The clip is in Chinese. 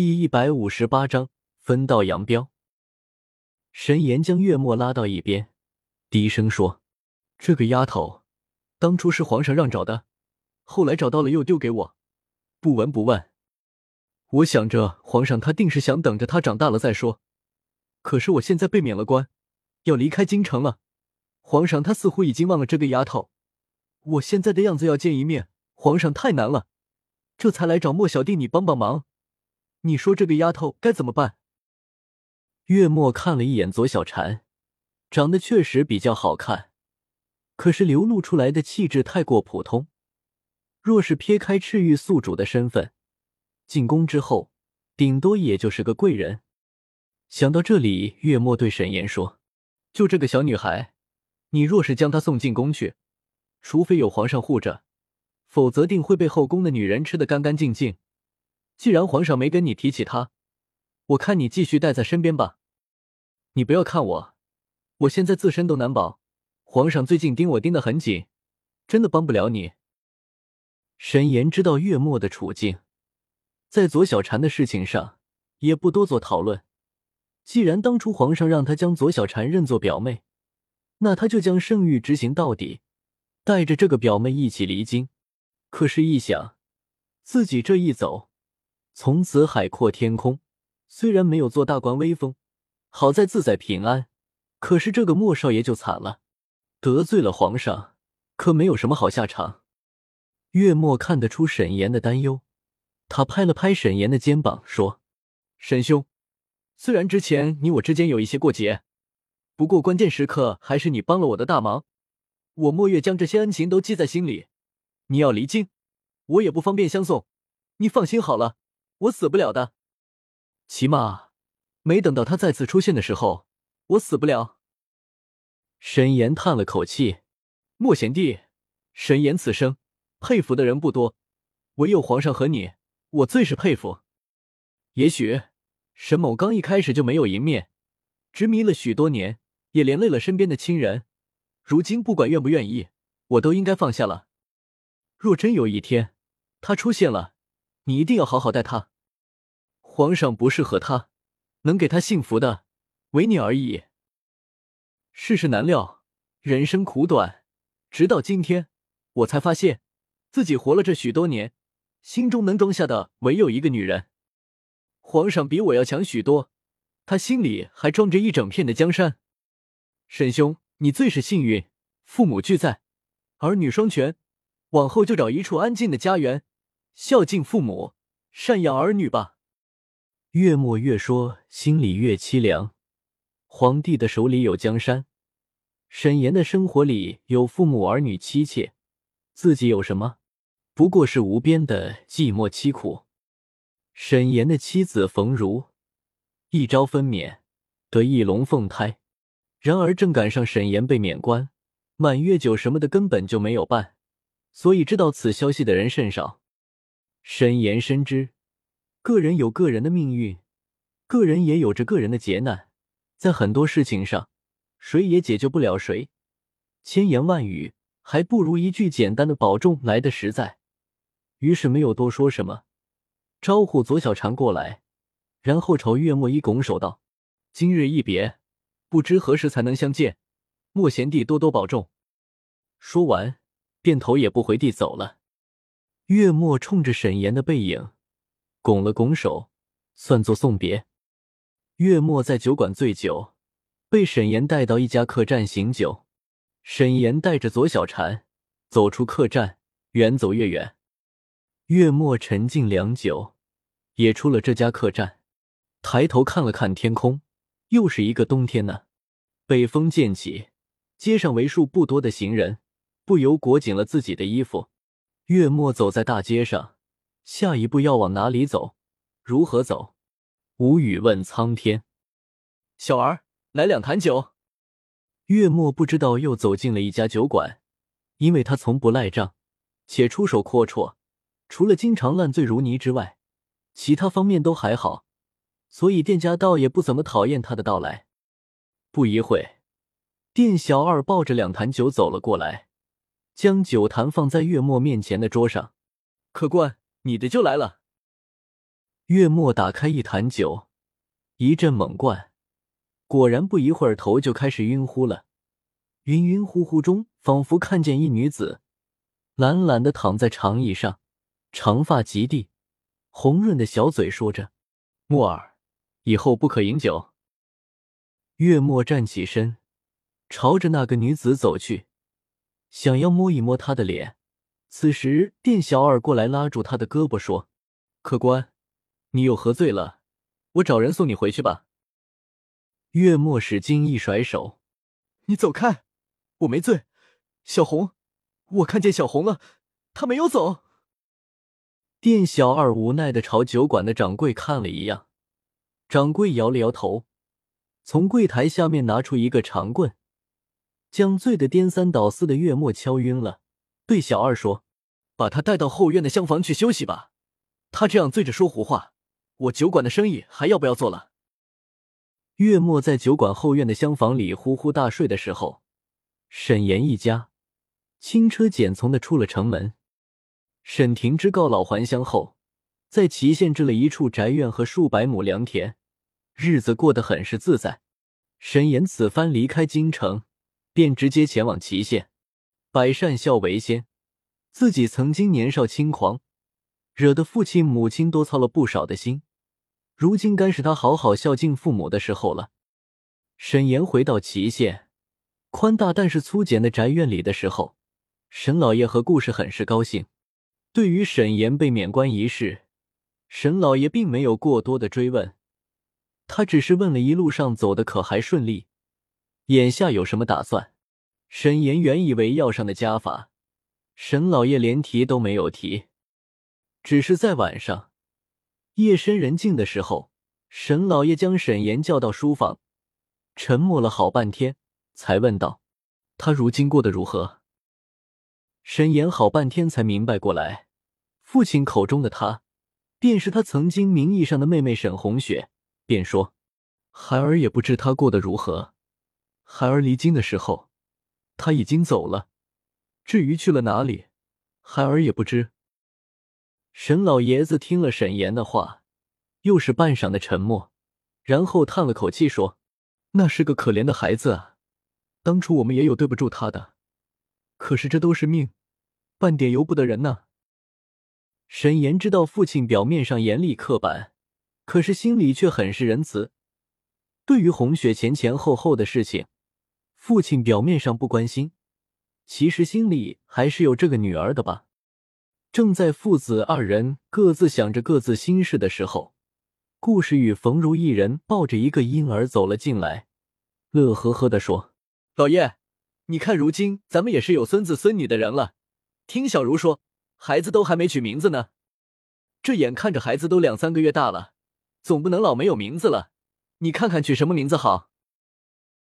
第一百五十八章分道扬镳。神颜将月末拉到一边，低声说：“这个丫头，当初是皇上让找的，后来找到了又丢给我，不闻不问。我想着皇上他定是想等着她长大了再说。可是我现在被免了官，要离开京城了。皇上他似乎已经忘了这个丫头。我现在的样子要见一面，皇上太难了，这才来找莫小弟你帮帮忙。”你说这个丫头该怎么办？月末看了一眼左小婵，长得确实比较好看，可是流露出来的气质太过普通。若是撇开赤玉宿主的身份，进宫之后，顶多也就是个贵人。想到这里，月末对沈岩说：“就这个小女孩，你若是将她送进宫去，除非有皇上护着，否则定会被后宫的女人吃得干干净净。”既然皇上没跟你提起他，我看你继续带在身边吧。你不要看我，我现在自身都难保，皇上最近盯我盯得很紧，真的帮不了你。沈岩知道月末的处境，在左小婵的事情上也不多做讨论。既然当初皇上让他将左小婵认作表妹，那他就将圣谕执行到底，带着这个表妹一起离京。可是，一想自己这一走，从此海阔天空，虽然没有做大官威风，好在自在平安。可是这个莫少爷就惨了，得罪了皇上，可没有什么好下场。月末看得出沈岩的担忧，他拍了拍沈岩的肩膀，说：“沈兄，虽然之前你我之间有一些过节，不过关键时刻还是你帮了我的大忙。我莫月将这些恩情都记在心里。你要离京，我也不方便相送，你放心好了。”我死不了的，起码没等到他再次出现的时候，我死不了。沈岩叹了口气：“莫贤弟，沈岩此生佩服的人不多，唯有皇上和你，我最是佩服。也许沈某刚一开始就没有赢面，执迷了许多年，也连累了身边的亲人。如今不管愿不愿意，我都应该放下了。若真有一天他出现了，你一定要好好待他。”皇上不适合他，能给他幸福的唯你而已。世事难料，人生苦短，直到今天，我才发现自己活了这许多年，心中能装下的唯有一个女人。皇上比我要强许多，他心里还装着一整片的江山。沈兄，你最是幸运，父母俱在，儿女双全，往后就找一处安静的家园，孝敬父母，赡养儿女吧。越墨越说，心里越凄凉。皇帝的手里有江山，沈岩的生活里有父母儿女妻妾，自己有什么？不过是无边的寂寞凄苦。沈岩的妻子冯如一朝分娩，得一龙凤胎，然而正赶上沈岩被免官，满月酒什么的根本就没有办，所以知道此消息的人甚少。沈岩深知。个人有个人的命运，个人也有着个人的劫难，在很多事情上，谁也解救不了谁。千言万语还不如一句简单的保重来的实在。于是没有多说什么，招呼左小婵过来，然后朝月末一拱手道：“今日一别，不知何时才能相见，莫贤弟多多保重。”说完，便头也不回地走了。月末冲着沈岩的背影。拱了拱手，算作送别。月末在酒馆醉酒，被沈岩带到一家客栈醒酒。沈岩带着左小婵走出客栈，远走越远。月末沉静良久，也出了这家客栈，抬头看了看天空，又是一个冬天呢。北风渐起，街上为数不多的行人不由裹紧了自己的衣服。月末走在大街上。下一步要往哪里走？如何走？无语问苍天。小儿，来两坛酒。月末不知道又走进了一家酒馆，因为他从不赖账，且出手阔绰，除了经常烂醉如泥之外，其他方面都还好，所以店家倒也不怎么讨厌他的到来。不一会，店小二抱着两坛酒走了过来，将酒坛放在月末面前的桌上。客官。你的就来了。月末打开一坛酒，一阵猛灌，果然不一会儿头就开始晕乎了。晕晕乎乎中，仿佛看见一女子懒懒的躺在长椅上，长发及地，红润的小嘴说着：“木耳，以后不可饮酒。”月末站起身，朝着那个女子走去，想要摸一摸他的脸。此时，店小二过来拉住他的胳膊说：“客官，你又喝醉了，我找人送你回去吧。”月末使劲一甩手：“你走开，我没醉。小红，我看见小红了，她没有走。”店小二无奈的朝酒馆的掌柜看了一样，掌柜摇了摇头，从柜台下面拿出一个长棍，将醉得颠三倒四的月末敲晕了。对小二说：“把他带到后院的厢房去休息吧。他这样醉着说胡话，我酒馆的生意还要不要做了？”月末在酒馆后院的厢房里呼呼大睡的时候，沈岩一家轻车简从的出了城门。沈廷之告老还乡后，在祁县置了一处宅院和数百亩良田，日子过得很是自在。沈岩此番离开京城，便直接前往祁县。百善孝为先，自己曾经年少轻狂，惹得父亲母亲多操了不少的心。如今该是他好好孝敬父母的时候了。沈岩回到祁县宽大但是粗简的宅院里的时候，沈老爷和顾氏很是高兴。对于沈岩被免官一事，沈老爷并没有过多的追问，他只是问了一路上走的可还顺利，眼下有什么打算。沈岩原以为要上的家法，沈老爷连提都没有提，只是在晚上夜深人静的时候，沈老爷将沈岩叫到书房，沉默了好半天，才问道：“他如今过得如何？”沈岩好半天才明白过来，父亲口中的他，便是他曾经名义上的妹妹沈红雪，便说：“孩儿也不知他过得如何，孩儿离京的时候。”他已经走了，至于去了哪里，孩儿也不知。沈老爷子听了沈岩的话，又是半晌的沉默，然后叹了口气说：“那是个可怜的孩子啊，当初我们也有对不住他的，可是这都是命，半点由不得人呐。”沈岩知道父亲表面上严厉刻板，可是心里却很是仁慈。对于红雪前前后后的事情。父亲表面上不关心，其实心里还是有这个女儿的吧。正在父子二人各自想着各自心事的时候，顾氏与冯如一人抱着一个婴儿走了进来，乐呵呵的说：“老爷，你看，如今咱们也是有孙子孙女的人了。听小茹说，孩子都还没取名字呢。这眼看着孩子都两三个月大了，总不能老没有名字了。你看看取什么名字好？”